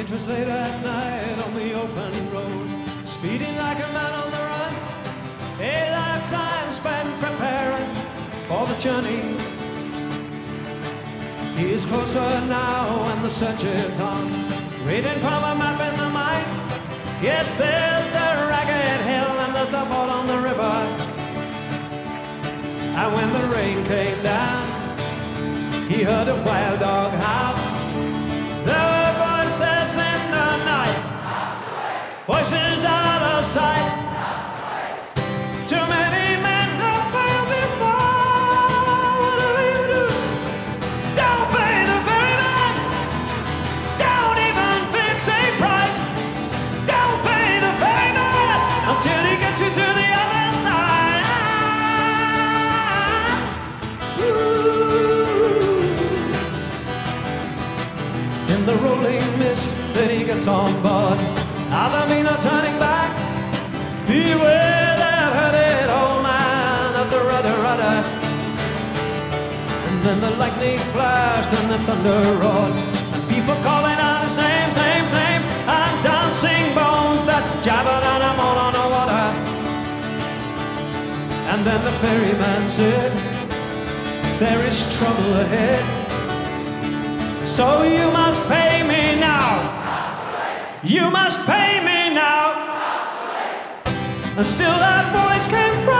It was late at night on the open road, speeding like a man on the run. A lifetime spent preparing for the journey. He is closer now and the search is on. Reading from a map in the mind. Yes, there's the ragged hill and there's the boat on the river. And when the rain came down, he heard a wild dog howl. Voices out of sight. Too many men have failed before. You do? Don't pay the. Don't even fix a price. Don't pay the until he gets you to the other side. In the rolling mist, then he gets on board. And the lightning flashed and the thunder roared. And people calling out his names, names, names. And dancing bones that jabbered on him all on the water. And then the ferryman said, There is trouble ahead. So you must pay me now. You must pay me now. And still that voice came from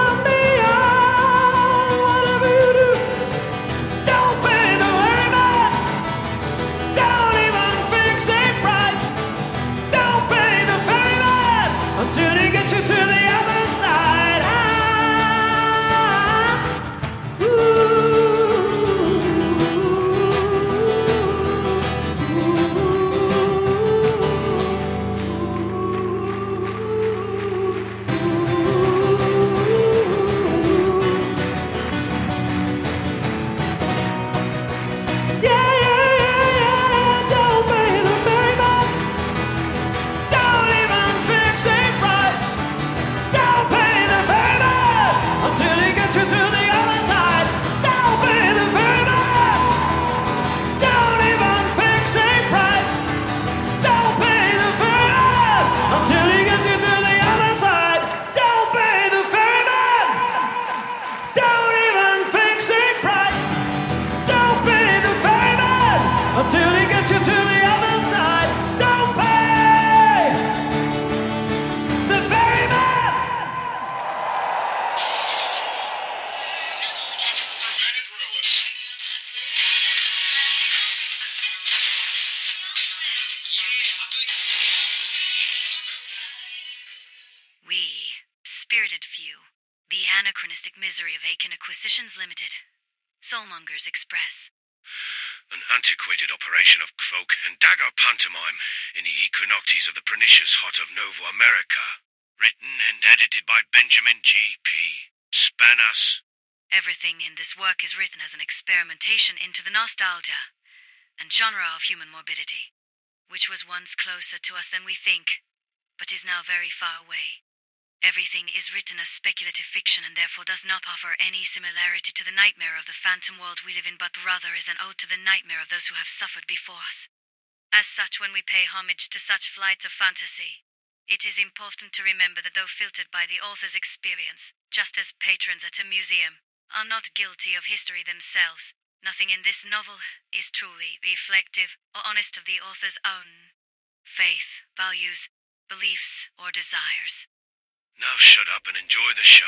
misery of Aiken Acquisitions Limited, Soulmongers Express. An antiquated operation of cloak and dagger pantomime in the equinoctials of the pernicious heart of Novo America. Written and edited by Benjamin G.P. Spanas. Everything in this work is written as an experimentation into the nostalgia and genre of human morbidity, which was once closer to us than we think, but is now very far away. Everything is written as speculative fiction and therefore does not offer any similarity to the nightmare of the phantom world we live in, but rather is an ode to the nightmare of those who have suffered before us. As such, when we pay homage to such flights of fantasy, it is important to remember that though filtered by the author's experience, just as patrons at a museum are not guilty of history themselves, nothing in this novel is truly reflective or honest of the author's own faith, values, beliefs, or desires. Now shut up and enjoy the show.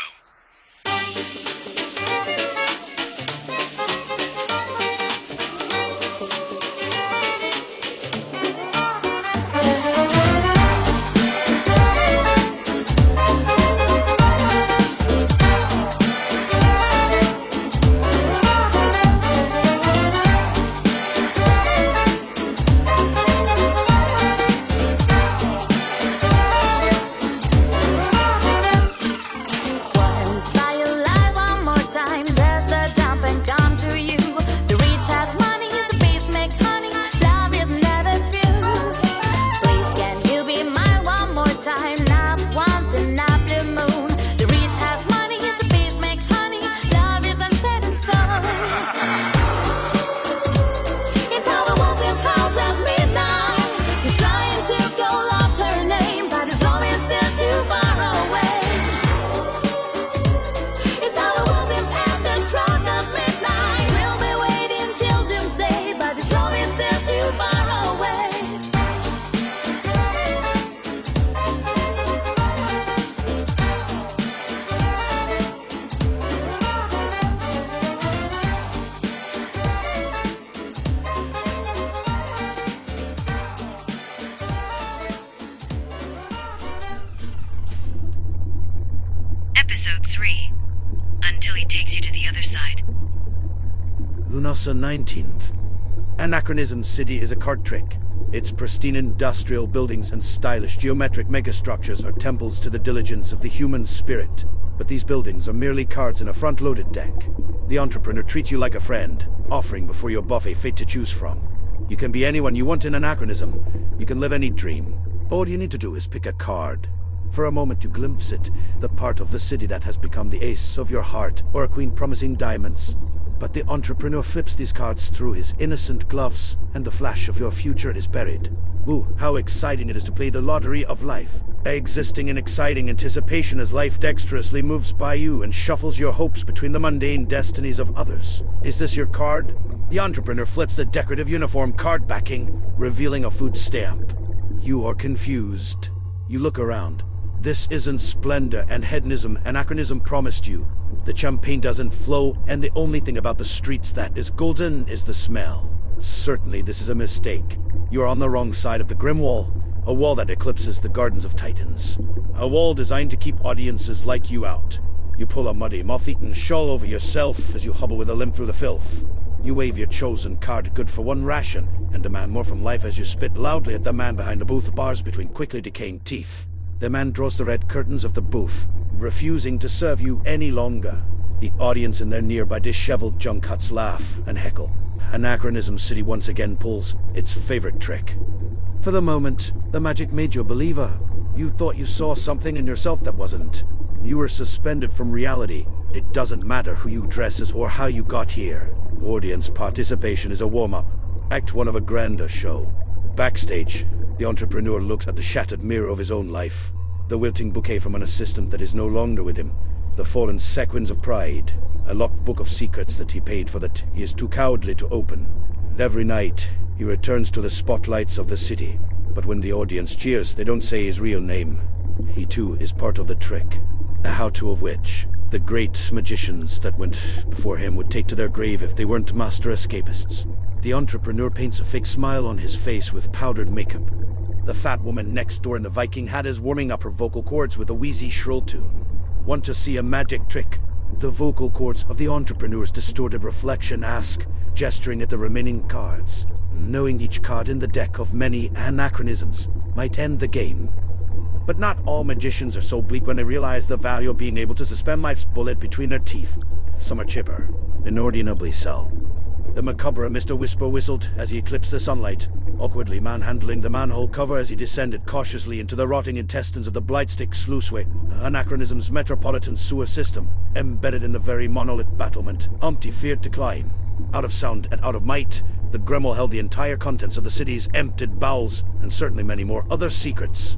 Anachronism City is a card trick. Its pristine industrial buildings and stylish geometric megastructures are temples to the diligence of the human spirit. But these buildings are merely cards in a front-loaded deck. The entrepreneur treats you like a friend, offering before your buffet fate to choose from. You can be anyone you want in Anachronism. You can live any dream. All you need to do is pick a card. For a moment you glimpse it, the part of the city that has become the ace of your heart, or a queen promising diamonds. But the entrepreneur flips these cards through his innocent gloves, and the flash of your future is buried. Ooh, how exciting it is to play the lottery of life. Existing in exciting anticipation as life dexterously moves by you and shuffles your hopes between the mundane destinies of others. Is this your card? The entrepreneur flips the decorative uniform card backing, revealing a food stamp. You are confused. You look around. This isn't splendor and hedonism anachronism promised you. The champagne doesn't flow, and the only thing about the streets that is golden is the smell. Certainly, this is a mistake. You're on the wrong side of the Grim Wall, a wall that eclipses the Gardens of Titans. A wall designed to keep audiences like you out. You pull a muddy, moth-eaten shawl over yourself as you hobble with a limp through the filth. You wave your chosen card good for one ration, and demand more from life as you spit loudly at the man behind the booth bars between quickly decaying teeth. The man draws the red curtains of the booth, refusing to serve you any longer. The audience in their nearby disheveled junk huts laugh and heckle. Anachronism City once again pulls its favorite trick. For the moment, the magic made you a believer. You thought you saw something in yourself that wasn't. You were suspended from reality. It doesn't matter who you dress as or how you got here. Audience participation is a warm-up. Act one of a grander show. Backstage, the entrepreneur looks at the shattered mirror of his own life. The wilting bouquet from an assistant that is no longer with him. The fallen sequins of pride. A locked book of secrets that he paid for that he is too cowardly to open. Every night, he returns to the spotlights of the city. But when the audience cheers, they don't say his real name. He too is part of the trick. The how-to of which the great magicians that went before him would take to their grave if they weren't master escapists. The entrepreneur paints a fake smile on his face with powdered makeup. The fat woman next door in the Viking hat is warming up her vocal cords with a wheezy shrill tune. Want to see a magic trick? The vocal cords of the entrepreneur's distorted reflection ask, gesturing at the remaining cards. Knowing each card in the deck of many anachronisms might end the game. But not all magicians are so bleak when they realize the value of being able to suspend life's bullet between their teeth. Some are chipper, inordinately so. The macabre Mr. Whisper whistled as he eclipsed the sunlight, awkwardly manhandling the manhole cover as he descended cautiously into the rotting intestines of the Blightstyx Sluiceway, Anachronism's metropolitan sewer system, embedded in the very monolith battlement Umpty feared to climb. Out of sound and out of might, the Grim Wall held the entire contents of the city's emptied bowels, and certainly many more other secrets.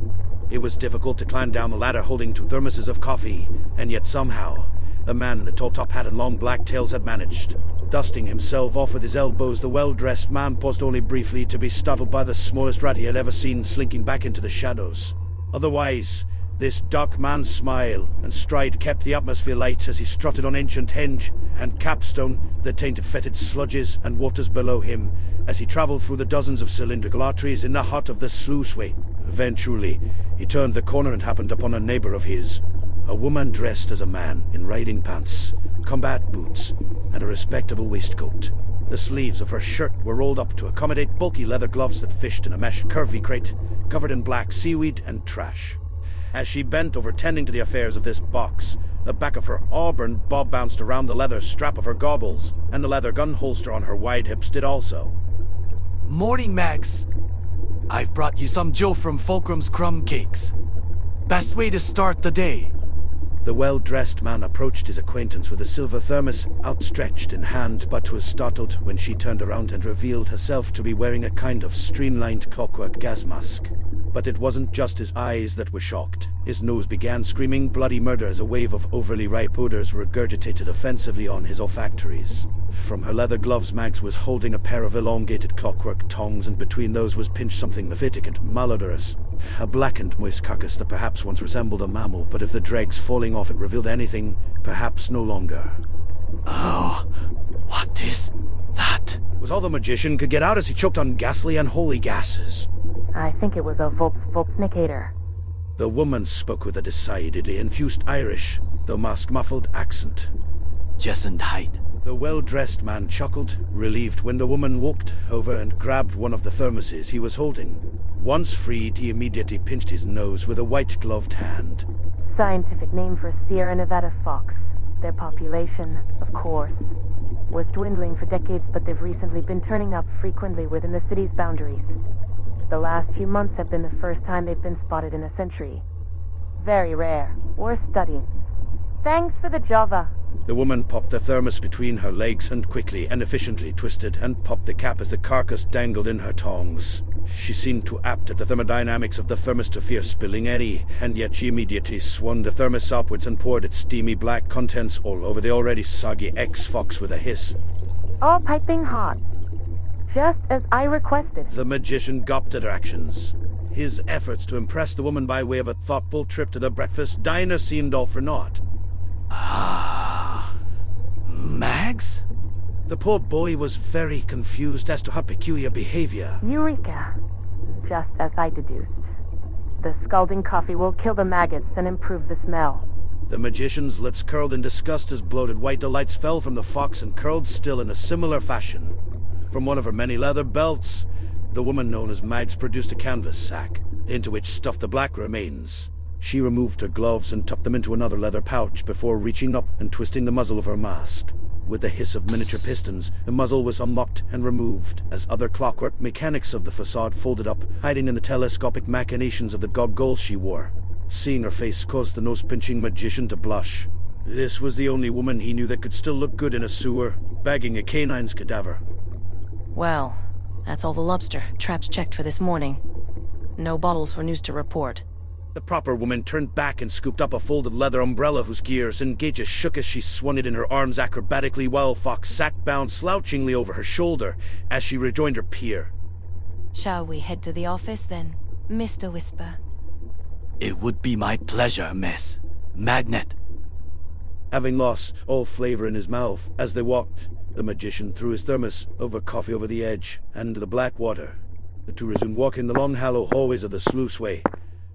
It was difficult to climb down the ladder holding two thermoses of coffee, and yet somehow, a man in a tall top hat and long black tails had managed. Dusting himself off with his elbows, the well-dressed man paused only briefly to be startled by the smallest rat he had ever seen slinking back into the shadows. Otherwise, this dark man's smile and stride kept the atmosphere light as he strutted on ancient hinge and capstone the taint of fetid sludges and waters below him as he travelled through the dozens of cylindrical arteries in the heart of the sluiceway. Eventually, he turned the corner and happened upon a neighbor of his. A woman dressed as a man in riding pants, combat boots, and a respectable waistcoat. The sleeves of her shirt were rolled up to accommodate bulky leather gloves that fished in a mesh curvy crate, covered in black seaweed and trash. As she bent over tending to the affairs of this box, the back of her auburn bob bounced around the leather strap of her goggles, and the leather gun holster on her wide hips did also. Morning, Mags. I've brought you some Joe from Fulcrum's Crumb Cakes. Best way to start the day. The well-dressed man approached his acquaintance with a silver thermos outstretched in hand, but was startled when she turned around and revealed herself to be wearing a kind of streamlined clockwork gas mask. But it wasn't just his eyes that were shocked. His nose began screaming bloody murder as a wave of overly ripe odors regurgitated offensively on his olfactories. From her leather gloves, Mags was holding a pair of elongated clockwork tongs, and between those was pinched something mephitic and malodorous. A blackened, moist carcass that perhaps once resembled a mammal, but if the dregs falling off it revealed anything, perhaps no longer. Oh, what is that? Was all the magician could get out as he choked on ghastly and holy gases. I think it was a Volks Volksnicator. The woman spoke with a decidedly infused Irish, though mask muffled accent. adjacent height. The well dressed man chuckled, relieved when the woman walked over and grabbed one of the thermoses he was holding. Once freed, he immediately pinched his nose with a white gloved hand. Scientific name for Sierra Nevada fox. Their population, of course, was dwindling for decades, but they've recently been turning up frequently within the city's boundaries. The last few months have been the first time they've been spotted in a century. Very rare. Worth studying. Thanks for the Java. The woman popped the thermos between her legs and quickly and efficiently twisted and popped the cap as the carcass dangled in her tongs. She seemed too apt at the thermodynamics of the thermos to fear spilling any, and yet she immediately swung the thermos upwards and poured its steamy black contents all over the already soggy ex-fox with a hiss. All piping hot. Just as I requested. The magician gawped at her actions. His efforts to impress the woman by way of a thoughtful trip to the breakfast diner seemed all for naught. Ah. Mags? The poor boy was very confused as to her peculiar behavior. Eureka. Just as I deduced. The scalding coffee will kill the maggots and improve the smell. The magician's lips curled in disgust as bloated white delights fell from the fox and curled still in a similar fashion. From one of her many leather belts, the woman known as Mags produced a canvas sack, into which stuffed the black remains. She removed her gloves and tucked them into another leather pouch before reaching up and twisting the muzzle of her mask. With the hiss of miniature pistons, the muzzle was unlocked and removed, as other clockwork mechanics of the facade folded up, hiding in the telescopic machinations of the goggles she wore. Seeing her face caused the nose-pinching magician to blush. This was the only woman he knew that could still look good in a sewer, bagging a canine's cadaver. Well, that's all the lobster traps checked for this morning. No bottles for news to report. The proper woman turned back and scooped up a folded leather umbrella whose gears and gauges shook as she swung it in her arms acrobatically while Fox sat bound slouchingly over her shoulder as she rejoined her peer. Shall we head to the office then, Mr. Whisper? It would be my pleasure, miss. Magnet. Having lost all flavor in his mouth as they walked, the magician threw his thermos over coffee over the edge and into the black water. The two resumed walking the long hollow hallways of the sluiceway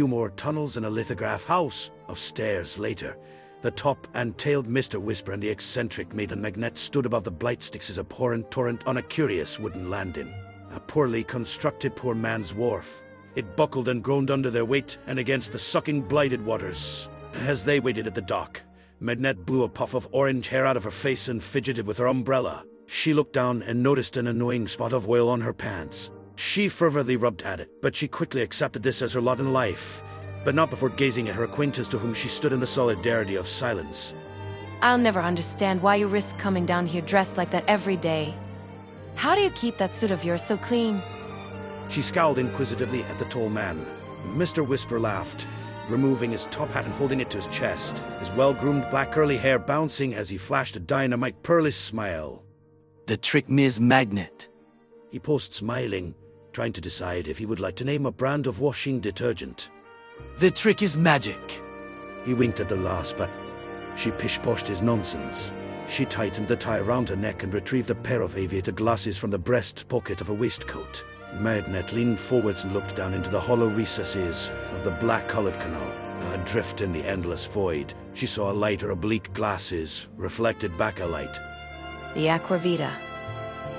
few more tunnels and a lithograph house of stairs later. The top and tailed Mr. Whisper and the eccentric maiden Magnet stood above the Blightstyx as a pouring torrent on a curious wooden landing. A poorly constructed poor man's wharf. It buckled and groaned under their weight and against the sucking blighted waters. As they waited at the dock, Magnet blew a puff of orange hair out of her face and fidgeted with her umbrella. She looked down and noticed an annoying spot of oil on her pants. She fervently rubbed at it, but she quickly accepted this as her lot in life, but not before gazing at her acquaintance to whom she stood in the solidarity of silence. I'll never understand why you risk coming down here dressed like that every day. How do you keep that suit of yours so clean? She scowled inquisitively at the tall man. Mr. Whisper laughed. removing his top hat and holding it to his chest, his well groomed black curly hair bouncing as he flashed a dynamite pearly smile. The trick Ms. Magnet. He paused smiling, trying to decide if he would like to name a brand of washing detergent. The trick is magic. He winked at the last, but she pish-poshed his nonsense. She tightened the tie around her neck and retrieved a pair of aviator glasses from the breast pocket of her waistcoat. Magnet leaned forwards and looked down into the hollow recesses of the black-colored canal. Adrift in the endless void, she saw a lighter oblique glasses, reflected back a light. The Aqua Vita.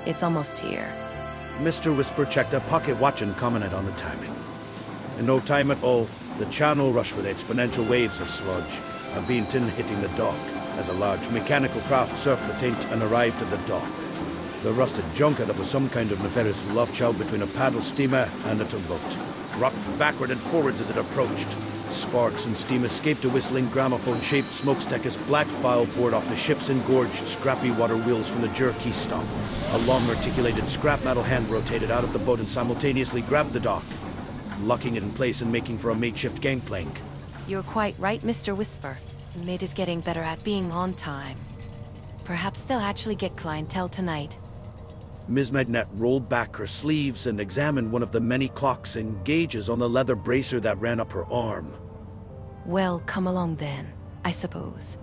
It's almost here. Mr. Whisper checked a pocket watch and commented on the timing. In no time at all, the channel rushed with exponential waves of sludge, a bean tin hitting the dock as a large mechanical craft surfed the taint and arrived at the dock. The rusted junker that was some kind of nefarious love child between a paddle steamer and a tugboat rocked backward and forwards as it approached. Sparks and steam escaped a whistling gramophone-shaped smokestack as black bile poured off the ship's engorged, scrappy water wheels from the jerky stop. A long, articulated scrap metal hand rotated out of the boat and simultaneously grabbed the dock, locking it in place and making for a makeshift gangplank. You're quite right, Mr. Whisper. Maid is getting better at being on time. Perhaps they'll actually get clientele tonight. Ms. Magnet rolled back her sleeves and examined one of the many clocks and gauges on the leather bracer that ran up her arm. Well, come along then, I suppose.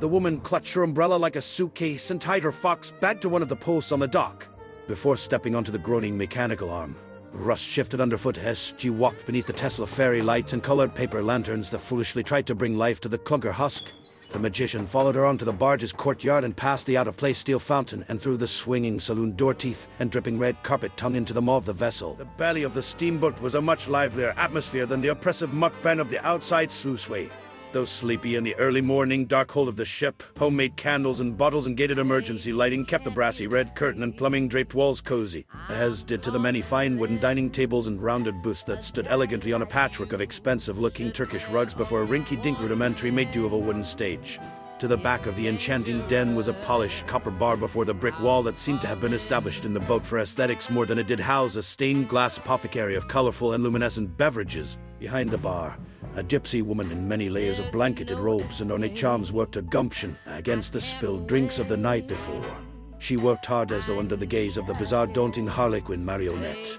The woman clutched her umbrella like a suitcase and tied her fox back to one of the posts on the dock before stepping onto the groaning mechanical arm. Rust shifted underfoot as she walked beneath the Tesla fairy lights and colored paper lanterns that foolishly tried to bring life to the clunker husk. The magician followed her onto the barge's courtyard and past the out-of-place steel fountain and through the swinging saloon door teeth and dripping red carpet tongue into the maw of the vessel. The belly of the steamboat was a much livelier atmosphere than the oppressive muckben of the outside sluiceway. Though sleepy in the early morning dark hold of the ship, homemade candles and bottles and gated emergency lighting kept the brassy red curtain and plumbing draped walls cozy, as did to the many fine wooden dining tables and rounded booths that stood elegantly on a patchwork of expensive looking Turkish rugs before a rinky dink rudimentary made do of a wooden stage. To the back of the enchanting den was a polished copper bar before the brick wall that seemed to have been established in the boat for aesthetics more than it did house a stained glass apothecary of colorful and luminescent beverages. Behind the bar, a gypsy woman in many layers of blanketed robes and ornate charms worked her gumption against the spilled drinks of the night before. She worked hard as though under the gaze of the bizarre, daunting Harlequin marionette,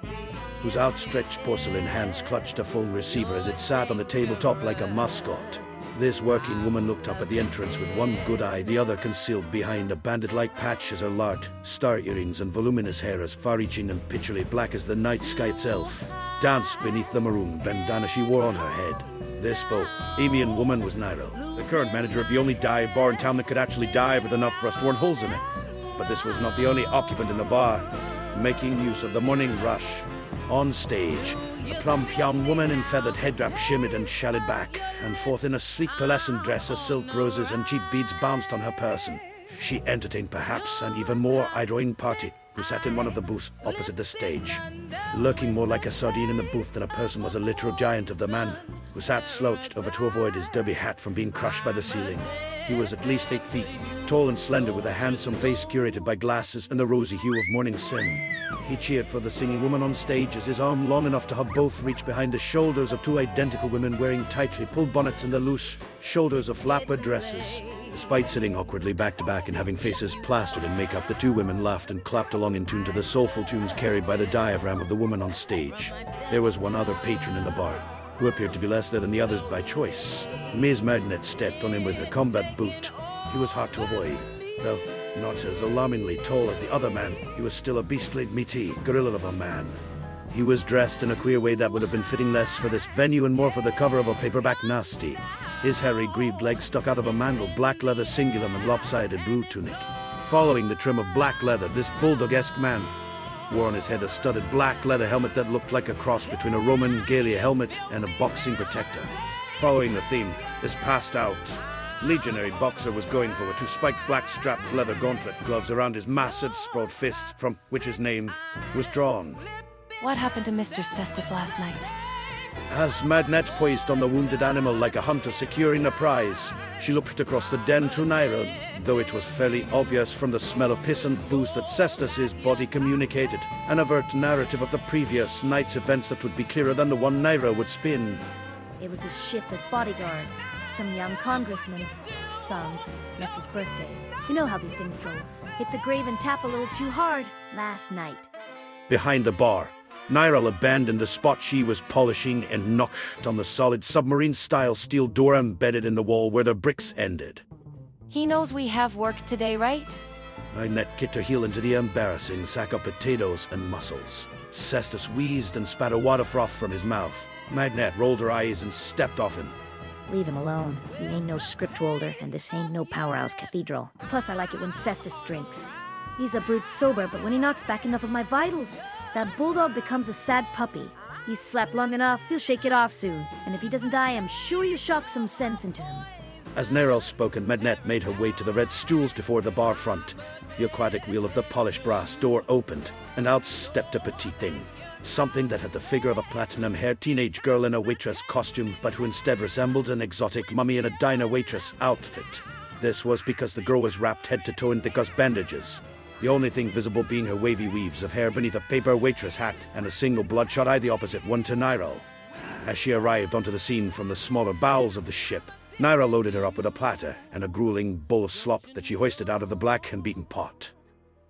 whose outstretched porcelain hands clutched a phone receiver as it sat on the tabletop like a mascot. This working woman looked up at the entrance with one good eye, the other concealed behind a bandit-like patch as her lark, star earrings and voluminous hair as far-reaching and pitchily black as the night sky itself, danced beneath the maroon bandana she wore on her head. This boat, Amian woman was Nairo, the current manager of the only dive bar in town that could actually dive with enough rust-worn holes in it. But this was not the only occupant in the bar, making use of the morning rush. On stage, a plump young woman in feathered headwrap shimmered and shouted back, and forth in a sleek pearlescent dress as silk roses and cheap beads bounced on her person. She entertained perhaps an even more idling party who sat in one of the booths opposite the stage. Lurking more like a sardine in the booth than a person was a literal giant of the man, who sat slouched over to avoid his derby hat from being crushed by the ceiling. He was at least eight feet, tall and slender with a handsome face curated by glasses and the rosy hue of morning sun. He cheered for the singing woman on stage as his arm long enough to have both reach behind the shoulders of two identical women wearing tightly pulled bonnets and the loose shoulders of flapper dresses. Despite sitting awkwardly back to back and having faces plastered in makeup, the two women laughed and clapped along in tune to the soulful tunes carried by the diaphragm of the woman on stage. There was one other patron in the bar, who appeared to be less there than the others by choice. Ms. Magnet stepped on him with her combat boot. He was hard to avoid, though not as alarmingly tall as the other man, he was still a beastly, meaty gorilla of a man. He was dressed in a queer way that would have been fitting less for this venue and more for the cover of a paperback nasty. His hairy, greaved legs stuck out of a mangled black leather cingulum and lopsided blue tunic. Following the trim of black leather, this bulldog-esque man wore on his head a studded black leather helmet that looked like a cross between a Roman galea helmet and a boxing protector. Following the theme, this passed out legionary boxer was going for a two spiked black strapped leather gauntlet gloves around his massive sprawled fist, from which his name was drawn. What happened to Mr. Cestus last night? As Magnet poised on the wounded animal like a hunter securing a prize, she looked across the den to Naira, though it was fairly obvious from the smell of piss and booze that Cestus's body communicated an overt narrative of the previous night's events that would be clearer than the one Naira would spin. It was his shift as bodyguard. Some young congressman's son's nephew's birthday. You know how these things go. Hit the grave and tap a little too hard last night. Behind the bar, Nyril abandoned the spot she was polishing and knocked on the solid submarine-style steel door embedded in the wall where the bricks ended. He knows we have work today, right? Magnet kicked her heel into the embarrassing sack of potatoes and mussels. Cestus wheezed and spat a wad of froth from his mouth. Magnet rolled her eyes and stepped off him. Leave him alone. He ain't no script holder, and this ain't no powerhouse cathedral. Plus, I like it when Cestus drinks. He's a brute sober, but when he knocks back enough of my vitals, that bulldog becomes a sad puppy. He's slept long enough, he'll shake it off soon. And if he doesn't die, I'm sure you shock some sense into him. As Nerel spoke and Magnet made her way to the red stools before the bar front, the aquatic wheel of the polished brass door opened, and out stepped a petite thing. Something that had the figure of a platinum-haired teenage girl in a waitress costume, but who instead resembled an exotic mummy in a diner waitress outfit. This was because the girl was wrapped head to toe in thick bandages, the only thing visible being her wavy weaves of hair beneath a paper waitress hat and a single bloodshot eye the opposite one to Nyril. As she arrived onto the scene from the smaller bowels of the ship, Naira loaded her up with a platter and a grueling bowl of slop that she hoisted out of the black and beaten pot.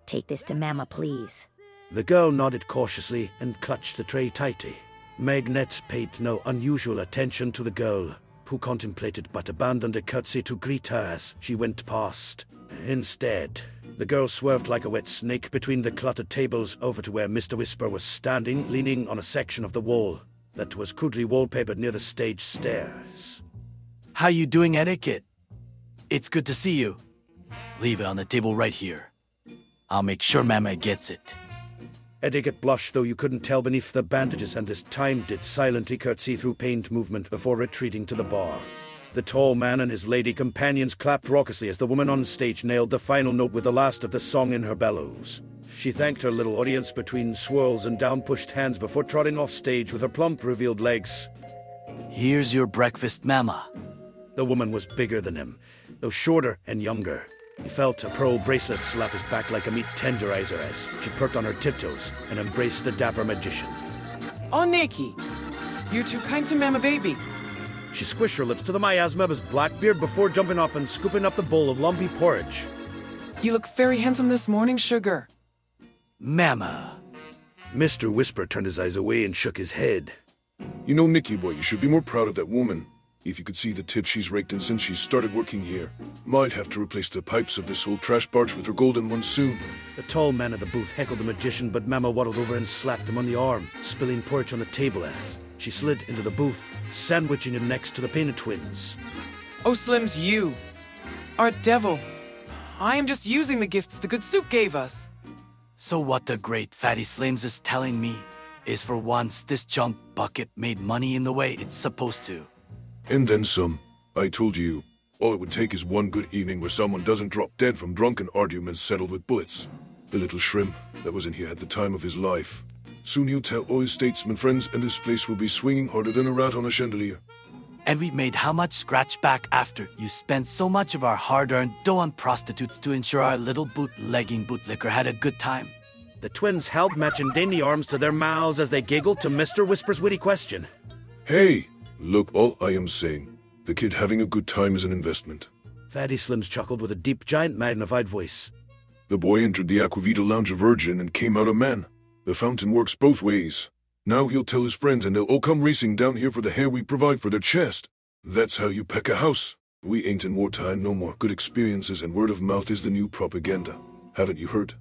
Take this to Mama, please. The girl nodded cautiously and clutched the tray tightly. Magnet paid no unusual attention to the girl, who contemplated but abandoned a curtsy to greet her as she went past. Instead, the girl swerved like a wet snake between the cluttered tables over to where Mr. Whisper was standing, leaning on a section of the wall that was crudely wallpapered near the stage stairs. How you doing, Etiquette? It's good to see you. Leave it on the table right here. I'll make sure Mama gets it. Etiquette blushed, though you couldn't tell beneath the bandages, and this time did silently curtsy through pained movement before retreating to the bar. The tall man and his lady companions clapped raucously as the woman on stage nailed the final note with the last of the song in her bellows. She thanked her little audience between swirls and down pushed hands before trotting off stage with her plump, revealed legs. Here's your breakfast, Mama. The woman was bigger than him, though shorter and younger. He felt a pearl bracelet slap his back like a meat tenderizer as she perked on her tiptoes and embraced the dapper magician. Oh, Nikki, you're too kind to Mama Baby. She squished her lips to the miasma of his black beard before jumping off and scooping up the bowl of lumpy porridge. You look very handsome this morning, Sugar. Mama. Mr. Whisper turned his eyes away and shook his head. You know, Nicky boy, you should be more proud of that woman. If you could see the tip she's raked in since she started working here. Might have to replace the pipes of this old trash barge with her golden one soon. The tall man at the booth heckled the magician, but Mama waddled over and slapped him on the arm, spilling porridge on the table as she slid into the booth, sandwiching him next to the painted twins. Oh, Slim's you. Art Devil. I am just using the gifts the good soup gave us. So what the great Fatty Slims is telling me is for once this junk bucket made money in the way it's supposed to. And then some. I told you, all it would take is one good evening where someone doesn't drop dead from drunken arguments settled with bullets. The little shrimp that was in here had the time of his life. Soon he'll tell all his statesmen friends, and this place will be swinging harder than a rat on a chandelier. And we made how much scratch back after you spent so much of our hard-earned dough on prostitutes to ensure our little bootlegging bootlicker had a good time. The twins held matching dainty arms to their mouths as they giggled to Mr. Whisper's witty question. Hey! Look, all I am saying, the kid having a good time is an investment. Fatty Slims chuckled with a deep, giant, magnified voice. The boy entered the Aqua Vita Lounge a virgin and came out a man. The fountain works both ways. Now he'll tell his friends and they'll all come racing down here for the hair we provide for their chest. That's how you peck a house. We ain't in wartime no more. Good experiences and word of mouth is the new propaganda. Haven't you heard?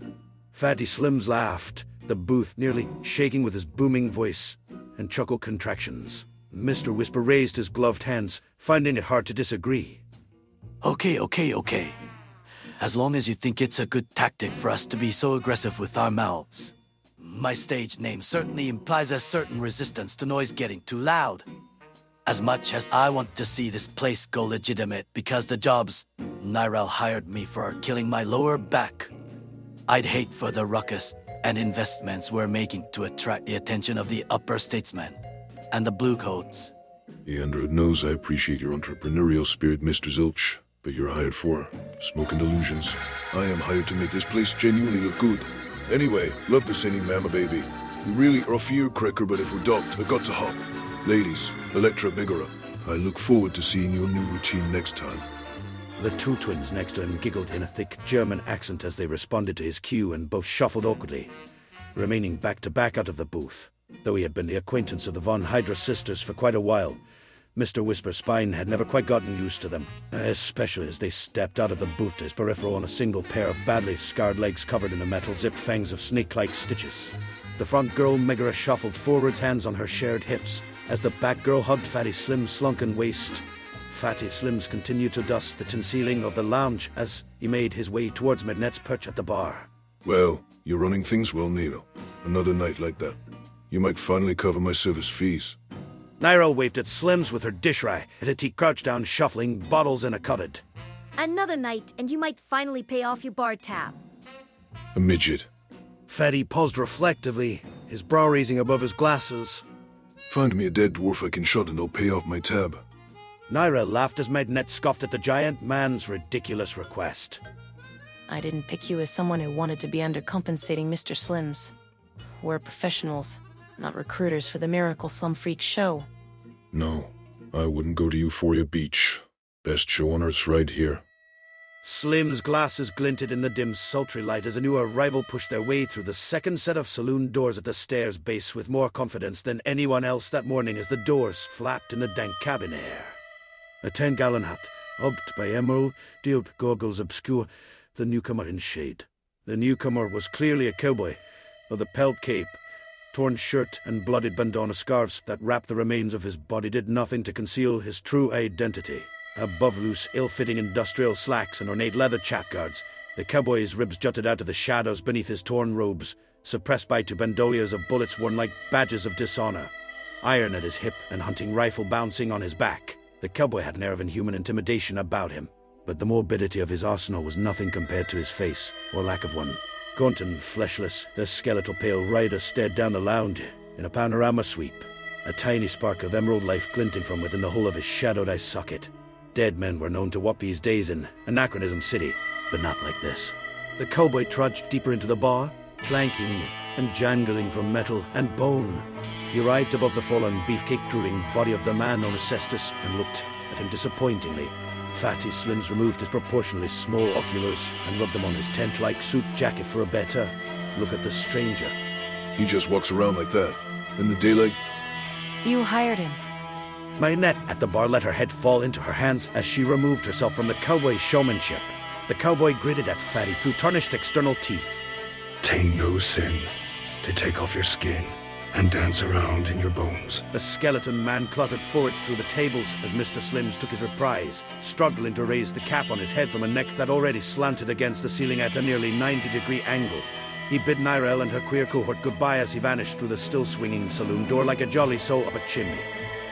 Fatty Slims laughed, the booth nearly shaking with his booming voice and chuckle contractions. Mr. Whisper raised his gloved hands, finding it hard to disagree. Okay, okay, okay. As long as you think it's a good tactic for us to be so aggressive with our mouths. My stage name certainly implies a certain resistance to noise getting too loud. As much as I want to see this place go legitimate because the jobs Nyrel hired me for are killing my lower back, I'd hate for the ruckus and investments we're making to attract the attention of the upper statesmen and the blue coats. Leandra knows I appreciate your entrepreneurial spirit, Mr. Zilch, but you're hired for smoke and delusions. I am hired to make this place genuinely look good. Anyway, love the singing, Mama Baby. We really are a fear cracker, but if we're docked, I've got to hop. Ladies, Electra Megara, I look forward to seeing your new routine next time. The two twins next to him giggled in a thick German accent as they responded to his cue and both shuffled awkwardly, remaining back to back out of the booth. Though he had been the acquaintance of the Von Hydra sisters for quite a while, Mr. Whisper's spine had never quite gotten used to them, especially as they stepped out of the booth, his peripheral on a single pair of badly scarred legs covered in the metal zipped fangs of snake-like stitches. The front girl Megara shuffled forwards, hands on her shared hips, as the back girl hugged Fatty Slim's slunken waist. Fatty Slims continued to dust the tin ceiling of the lounge as he made his way towards Magnet's perch at the bar. Well, you're running things well, Nero. Another night like that. You might finally cover my service fees. Nairo waved at Slims with her dish rye as he crouched down, shuffling bottles in a cupboard. Another night, and you might finally pay off your bar tab. A midget. Fatty paused reflectively, his brow raising above his glasses. Find me a dead dwarf I can shot and I'll pay off my tab. Naira laughed as Magnet scoffed at the giant man's ridiculous request. I didn't pick you as someone who wanted to be undercompensating Mr. Slims. We're professionals, not recruiters for the Miracle Slum Freak show. No, I wouldn't go to Euphoria Beach. Best show on earth's right here. Slim's glasses glinted in the dim, sultry light as a new arrival pushed their way through the second set of saloon doors at the stairs base with more confidence than anyone else that morning as the doors flapped in the dank cabin air. A ten gallon hat, upped by emerald, dealt goggles obscure the newcomer in shade. The newcomer was clearly a cowboy, though the pelt cape, torn shirt, and blooded bandana scarves that wrapped the remains of his body did nothing to conceal his true identity. Above loose, ill-fitting industrial slacks and ornate leather chapguards, the cowboy's ribs jutted out of the shadows beneath his torn robes, suppressed by two bandoliers of bullets worn like badges of dishonor. Iron at his hip and hunting rifle bouncing on his back, the cowboy had an air of inhuman intimidation about him, but the morbidity of his arsenal was nothing compared to his face, or lack of one. Gaunt and fleshless, the skeletal pale rider stared down the lounge in a panorama sweep, a tiny spark of emerald life glinting from within the hole of his shadowed eye socket. Dead men were known to whoop these days in Anachronism City, but not like this. The cowboy trudged deeper into the bar, clanking and jangling from metal and bone. He arrived above the fallen beefcake-drooling body of the man known as Cestus and looked at him disappointingly. Fatty Slims removed his proportionally small oculars and rubbed them on his tent-like suit jacket for a better look at the stranger. He just walks around like that. In the daylight, You hired him. Magnet at the bar let her head fall into her hands as she removed herself from the cowboy's showmanship. The cowboy gritted at Fatty through tarnished external teeth. Tain't no sin to take off your skin and dance around in your bones. The skeleton man cluttered forwards through the tables as Mr. Slims took his reprise, struggling to raise the cap on his head from a neck that already slanted against the ceiling at a nearly 90 degree angle. He bid Nirel and her queer cohort goodbye as he vanished through the still swinging saloon door like a jolly soul up a chimney.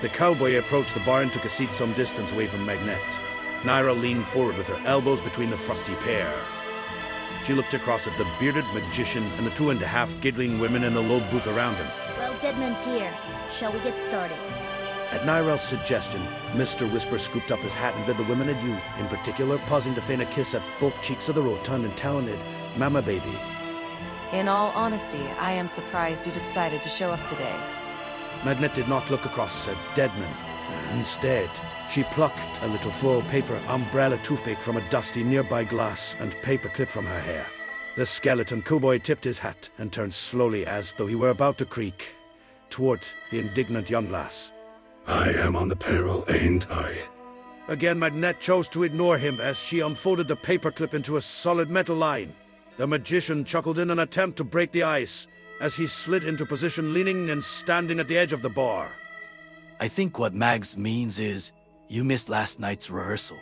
The cowboy approached the bar and took a seat some distance away from Magnet. Naira leaned forward with her elbows between the frosty pair. She looked across at the bearded magician and the two and a half giggling women in the low booth around him. Well, Deadman's here. Shall we get started? At Nirel's suggestion, Mr. Whisper scooped up his hat and bid the women adieu, in particular pausing to feign a kiss at both cheeks of the rotund and talented Mama Baby. In all honesty, I am surprised you decided to show up today. Magnet did not look across at Deadman. Instead, she plucked a little full paper umbrella toothpick from a dusty nearby glass and paper clip from her hair. The skeleton cowboy tipped his hat and turned slowly as though he were about to creak toward the indignant young lass. I am on the payroll, ain't I? Again, Magnet chose to ignore him as she unfolded the paperclip into a solid metal line. The magician chuckled in an attempt to break the ice as he slid into position, leaning and standing at the edge of the bar. I think what Mags means is you missed last night's rehearsal.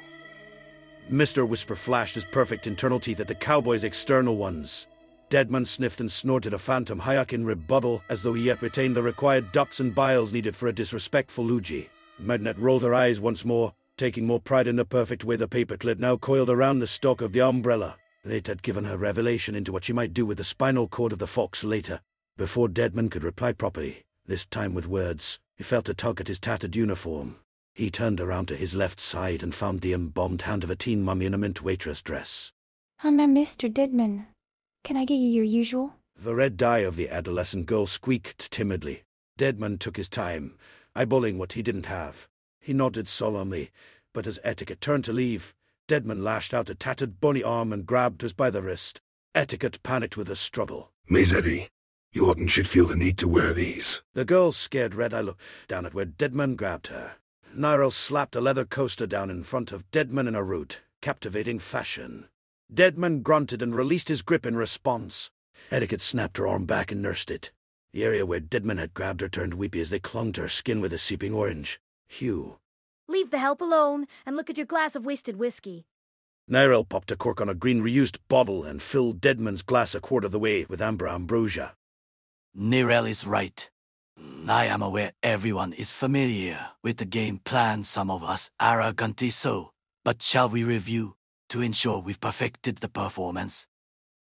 Mr. Whisper flashed his perfect internal teeth at the cowboy's external ones. Deadman sniffed and snorted a phantom hayak in rebuttal, as though he yet retained the required ducts and biles needed for a disrespectful Luigi. Magnet rolled her eyes once more, taking more pride in the perfect way the paperclip now coiled around the stalk of the umbrella. It had given her revelation into what she might do with the spinal cord of the fox later. Before Deadman could reply properly, this time with words, he felt a tug at his tattered uniform. He turned around to his left side and found the embalmed hand of a teen mummy in a mint waitress dress. I'm a Mr. Deadman. Can I get you your usual? The red dye of the adolescent girl squeaked timidly. Deadman took his time, eyeballing what he didn't have. He nodded solemnly, but as Etiquette turned to leave, Deadman lashed out a tattered bony arm and grabbed us by the wrist. Etiquette panicked with a struggle. Miss Eddie, you oughtn't should feel the need to wear these. The girl, scared red eye, looked down at where Deadman grabbed her. Nyril slapped a leather coaster down in front of Deadman in a rude, captivating fashion. Deadman grunted and released his grip in response. Etiquette snapped her arm back and nursed it. The area where Deadman had grabbed her turned weepy as they clung to her skin with a seeping orange hue. Leave the help alone and look at your glass of wasted whiskey. Nyril popped a cork on a green reused bottle and filled Deadman's glass a quarter of the way with amber ambrosia. Nyril is right. I am aware everyone is familiar with the game plan, some of us arrogantly so. But shall we review to ensure we've perfected the performance?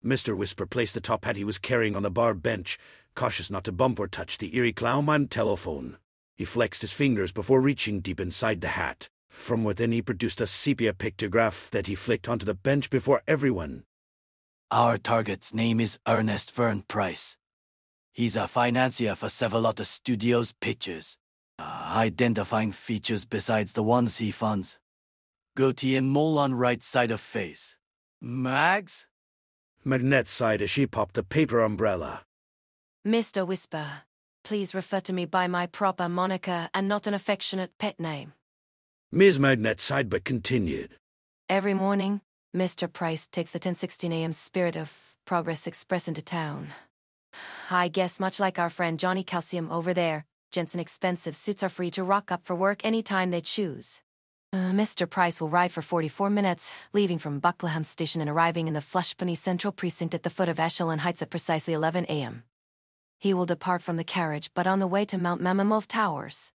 Mr. Whisper placed the top hat he was carrying on the bar bench, cautious not to bump or touch the eerie clownman telephone. He flexed his fingers before reaching deep inside the hat. From within he produced a sepia pictograph that he flicked onto the bench before everyone. Our target's name is Ernest Vern Price. He's a financier for Cephalotus Studios Pictures. Uh, identifying features besides the ones he funds. Goatee and mole on right side of face. Mags? Magnet sighed as she popped the paper umbrella. Mr. Whisper, please refer to me by my proper moniker and not an affectionate pet name. Ms. Magnet sighed but continued. Every morning, Mr. Price takes the 1016 AM Spirit of Progress Express into town. I guess much like our friend Johnny Calcium over there, Jensen expensive suits are free to rock up for work anytime they choose. Uh, Mr. Price will ride for 44 minutes, leaving from Buckleham Station and arriving in the Flushpenny Central Precinct at the foot of Echelon Heights at precisely 11 a.m. He will depart from the carriage, but on the way to Mount Mamamov Towers.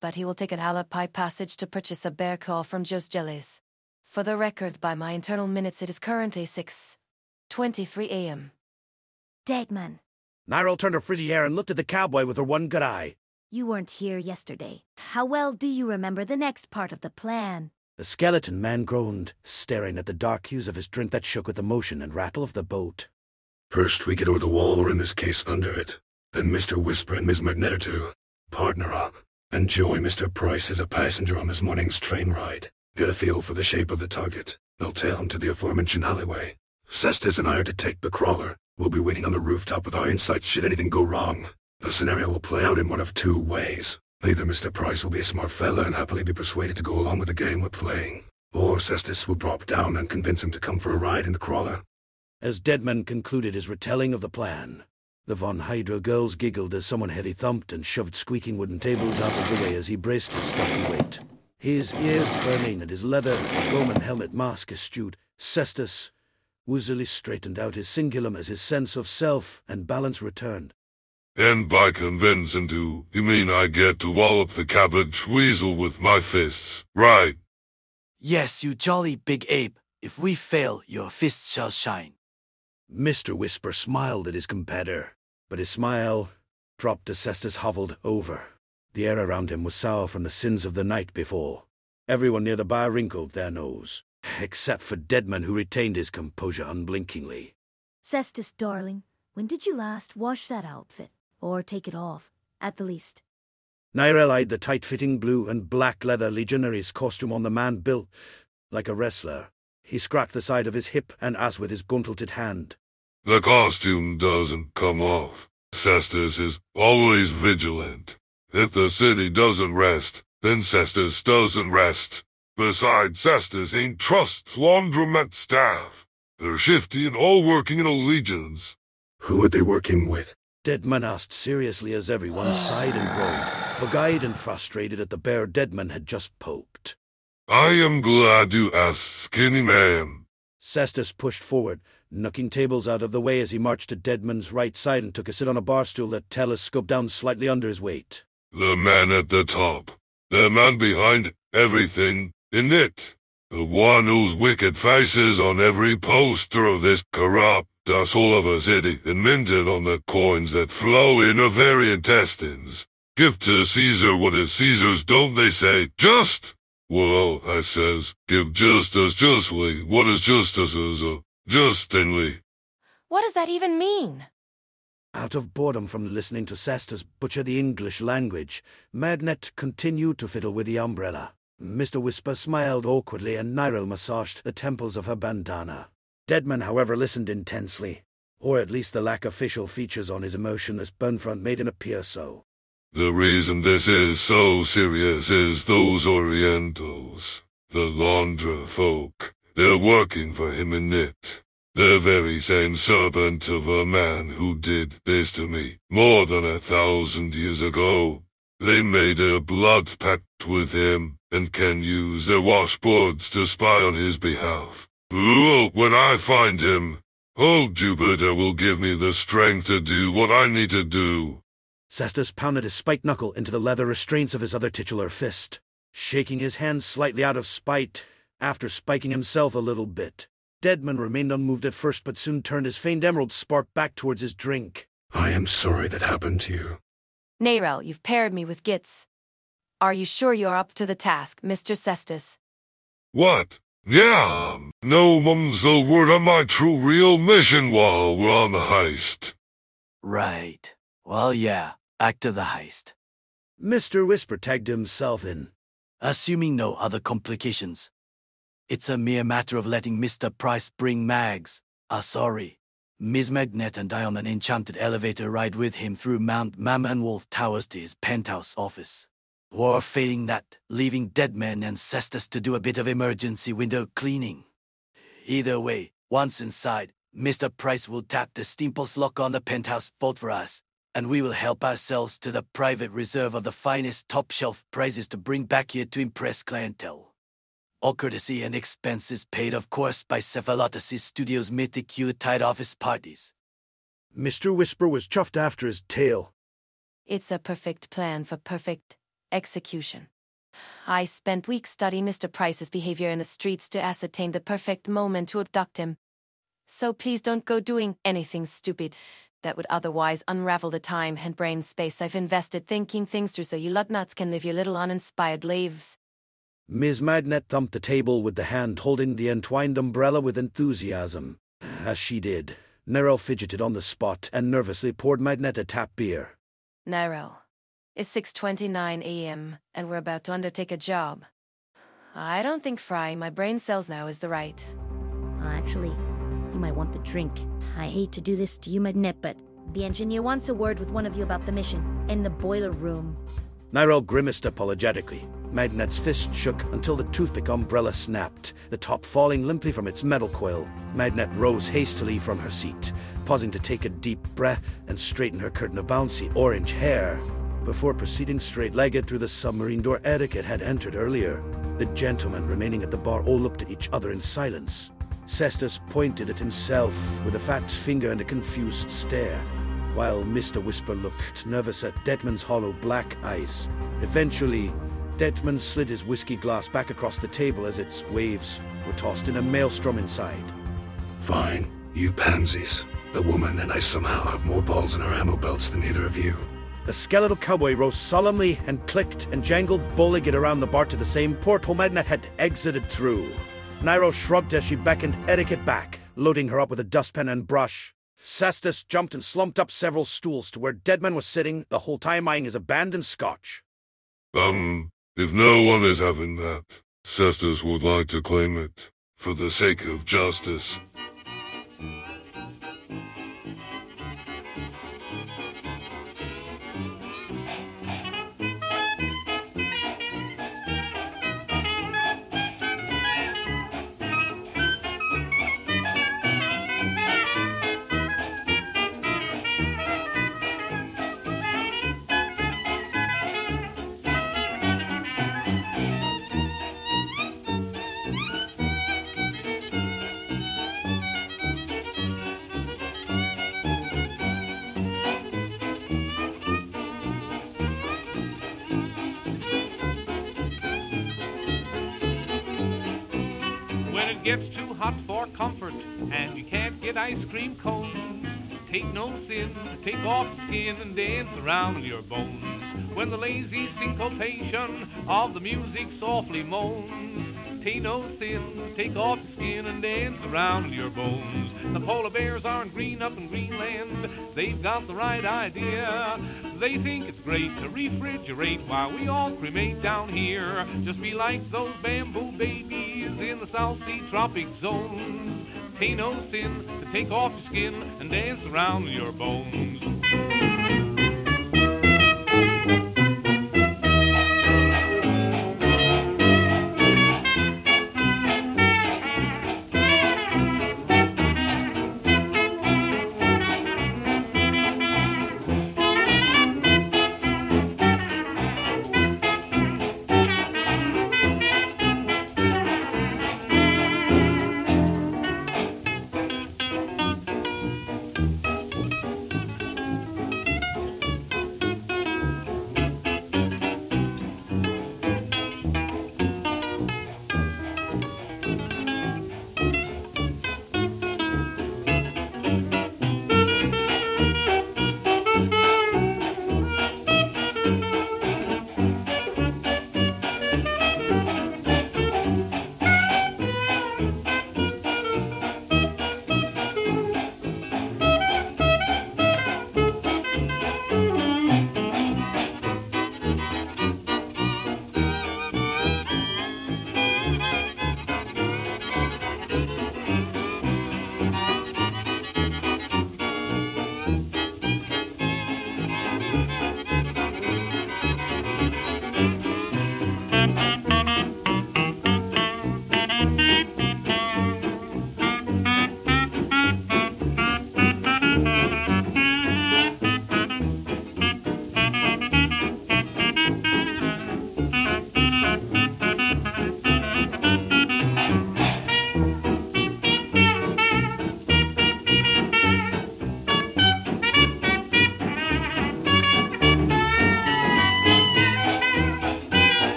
But he will take an Alapai passage to purchase a bear call from Jos Jellies. For the record, by my internal minutes, it is currently 6.23 a.m. Deadman, Nyril turned her frizzy hair and looked at the cowboy with her one good eye. You weren't here yesterday. How well do you remember the next part of the plan? The skeleton man groaned, staring at the dark hues of his drink that shook with the motion and rattle of the boat. First we get over the wall, or in this case under it. Then Mr. Whisper and Ms. Magneto to partner up. And join Mr. Price as a passenger on this morning's train ride. Get a feel for the shape of the target. They'll tail him to the aforementioned alleyway. Cestus and I are to take the crawler. We'll be waiting on the rooftop with our insights should anything go wrong. The scenario will play out in one of two ways. Either Mr. Price will be a smart fella and happily be persuaded to go along with the game we're playing, or Cestus will drop down and convince him to come for a ride in the crawler. As Deadman concluded his retelling of the plan, the Von Hydra girls giggled as someone heavy thumped and shoved squeaking wooden tables out of the way as he braced his stocky weight. His ears burning and his leather Roman helmet mask eschewed, Cestus woozily straightened out his cingulum as his sense of self and balance returned. And by convincing to, you mean I get to wallop the cabbage weasel with my fists, right? Yes, you jolly big ape. If we fail, your fists shall shine. Mr. Whisper smiled at his competitor, but his smile dropped as Cestus hoveled over. The air around him was sour from the sins of the night before. Everyone near the bar wrinkled their nose, except for Deadman, who retained his composure unblinkingly. Cestus, darling, when did you last wash that outfit? Or take it off, at the least? Nyril eyed the tight-fitting blue and black leather legionary's costume on the man built like a wrestler. He scratched the side of his hip and asked with his gauntleted hand. The costume doesn't come off. Cestus is always vigilant. If the city doesn't rest, then Cestus doesn't rest. Besides, Cestus ain't trusts laundromat staff. They're shifty and all working in allegiance. Who are they working with? Deadman asked seriously as everyone sighed and groaned, bug-eyed and frustrated at the bear Deadman had just poked. I am glad you asked, skinny man. Cestus pushed forward, knocking tables out of the way as he marched to Deadman's right side and took a sit on a bar stool that telescoped down slightly under his weight. The man at the top. The man behind everything in it. The one whose wicked faces on every poster of this corrupt asshole of us city and minted on the coins that flow in our very intestines. Give to Caesar what is Caesar's, don't they say? Just? Well, I says, give justice justly what is justice's, uh, justinly. What does that even mean? Out of boredom from listening to Cestus butcher the English language, Magnet continued to fiddle with the umbrella. Mr. Whisper smiled awkwardly and Nyril massaged the temples of her bandana. Deadman, however, listened intensely, or at least the lack of facial features on his emotionless bone front made him appear so. The reason this is so serious is those Orientals, the Laundra folk. They're working for him in it. The very same serpent of a man who did this to me more than a thousand years ago. They made a blood pact with him and can use their washboards to spy on his behalf. Ooh, when I find him, old Jupiter will give me the strength to do what I need to do. Cestus pounded his spiked knuckle into the leather restraints of his other titular fist, shaking his hand slightly out of spite after spiking himself a little bit. Deadman remained unmoved at first, but soon turned his faint emerald spark back towards his drink. I am sorry that happened to you. Narel, you've paired me with Gitz. Are you sure you're up to the task, Mr. Cestus? What? Yeah, no mum's the word on my true real mission while we're on the heist. Right. Well, yeah, back to the heist. Mr. Whisper tagged himself in. Assuming no other complications. It's a mere matter of letting Mr. Price bring Mags. Ah, sorry. Ms. Magnet and I on an enchanted elevator ride with him through Mount Mammonwolf Towers to his penthouse office. Or failing that, leaving Deadman and Cestus to do a bit of emergency window cleaning. Either way, once inside, Mr. Price will tap the steam pulse lock on the penthouse vault for us, and we will help ourselves to the private reserve of the finest top-shelf prizes to bring back here to impress clientele. All courtesy and expenses paid, of course, by Cephalotus Studios' mythic Yuletide office parties. Mr. Whisper was chuffed after his tail. It's a perfect plan for perfect execution. I spent weeks studying Mr. Price's behavior in the streets to ascertain the perfect moment to abduct him. So please don't go doing anything stupid that would otherwise unravel the time and brain space I've invested thinking things through so you lugnuts can live your little uninspired lives. Ms. Magnet thumped the table with the hand holding the entwined umbrella with enthusiasm. As she did, Nero fidgeted on the spot and nervously poured Magnet a tap beer. Nero, it's 6.29 a.m., and we're about to undertake a job. I don't think frying my brain cells now is the right. Uh, actually, you might want the drink. I hate to do this to you, Magnet, but the engineer wants a word with one of you about the mission in the boiler room. Nyril grimaced apologetically. Magnet's fist shook until the toothpick umbrella snapped, the top falling limply from its metal coil. Magnet rose hastily from her seat, pausing to take a deep breath and straighten her curtain of bouncy orange hair before proceeding straight-legged through the submarine door etiquette had entered earlier. The gentlemen remaining at the bar all looked at each other in silence. Cestus pointed at himself with a fat finger and a confused stare, while Mr. Whisper looked nervous at Deadman's hollow black eyes. Eventually, Deadman slid his whiskey glass back across the table as its waves were tossed in a maelstrom inside. Fine, you pansies. The woman and I somehow have more balls in our ammo belts than either of you. The skeletal cowboy rose solemnly and clicked and jangled bowlegged around the bar to the same porthole Magnet had exited through. Nairo shrugged as she beckoned Etiquette back, loading her up with a dustpan and brush. Cestus jumped and slumped up several stools to where Deadman was sitting, the whole time eyeing his abandoned scotch. Um, if no one is having that, Cestus would like to claim it, for the sake of justice. Gets too hot for comfort and you can't get ice cream cones, take no sin, take off skin and dance around your bones. When the lazy syncopation of the music softly moans, Tain't no sin. Take off your skin and dance around your bones. The polar bears aren't green up in Greenland. They've got the right idea. They think it's great to refrigerate while we all cremate down here. Just be like those bamboo babies in the South Sea tropic zones. Tain't no sin to take off your skin and dance around your bones.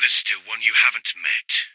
There's still one you haven't met.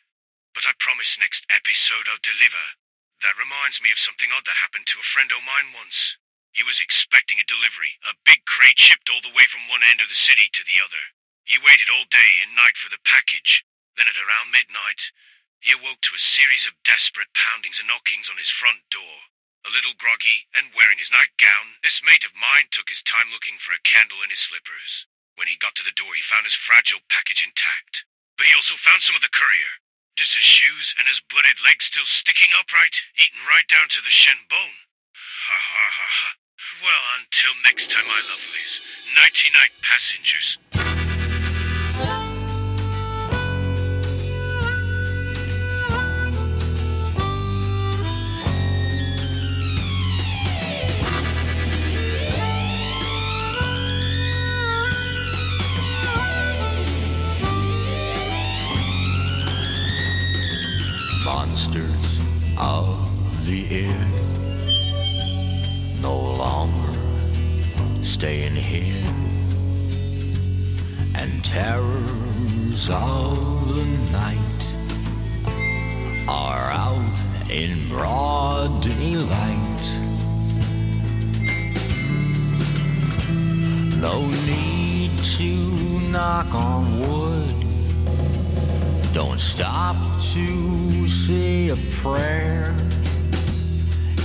But I promise next episode I'll deliver. That reminds me of something odd that happened to a friend of mine once. He was expecting a delivery, a big crate shipped all the way from one end of the city to the other. He waited all day and night for the package. Then at around midnight, he awoke to a series of desperate poundings and knockings on his front door. A little groggy and wearing his nightgown, this mate of mine took his time looking for a candle in his slippers. When he got to the door, he found his fragile package intact. But he also found some of the courier. Just his shoes and his blooded legs still sticking upright, eaten right down to the shin bone. Ha ha ha ha. Well, until next time, my lovelies. Nighty night, passengers. Of the night are out in broad daylight no need to knock on wood don't stop to say a prayer.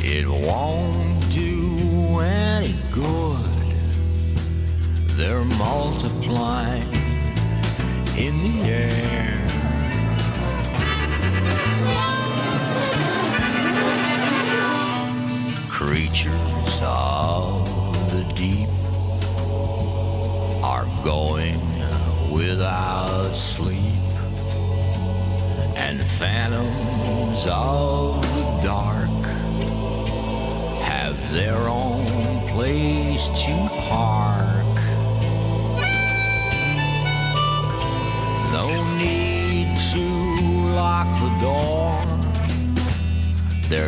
It won't do any good. They're multiplying in the air. Creatures of the deep are going without sleep and phantoms of the dark have their own place to park.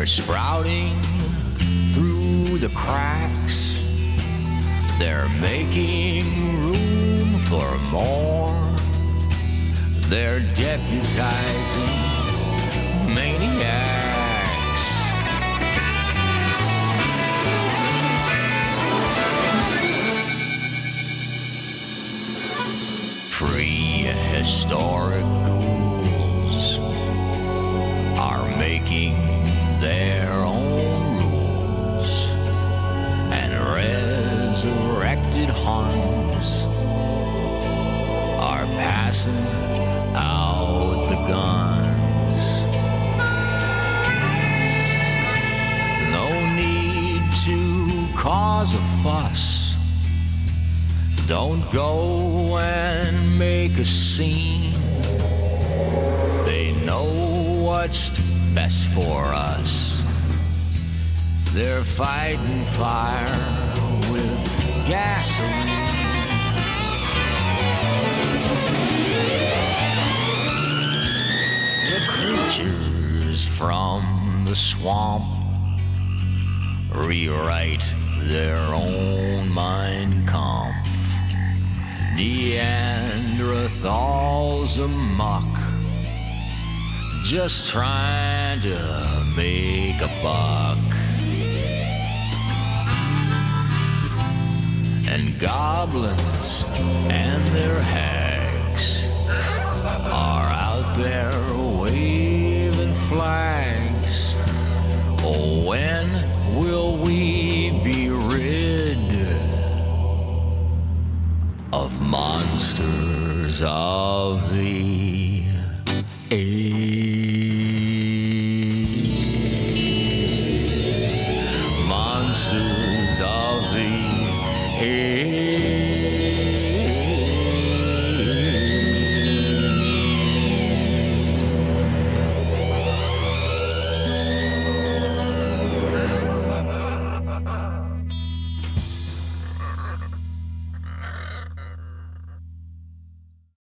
They're sprouting through the cracks, they're making room for more. They're deputizing maniacs. Prehistoric what's best for us. They're fighting fire with gasoline. The creatures from the swamp rewrite their own Mein Kampf. Neanderthals amok, just trying to make a buck. And goblins and their hags are out there waving flags. Oh, when will we be rid of monsters of the air?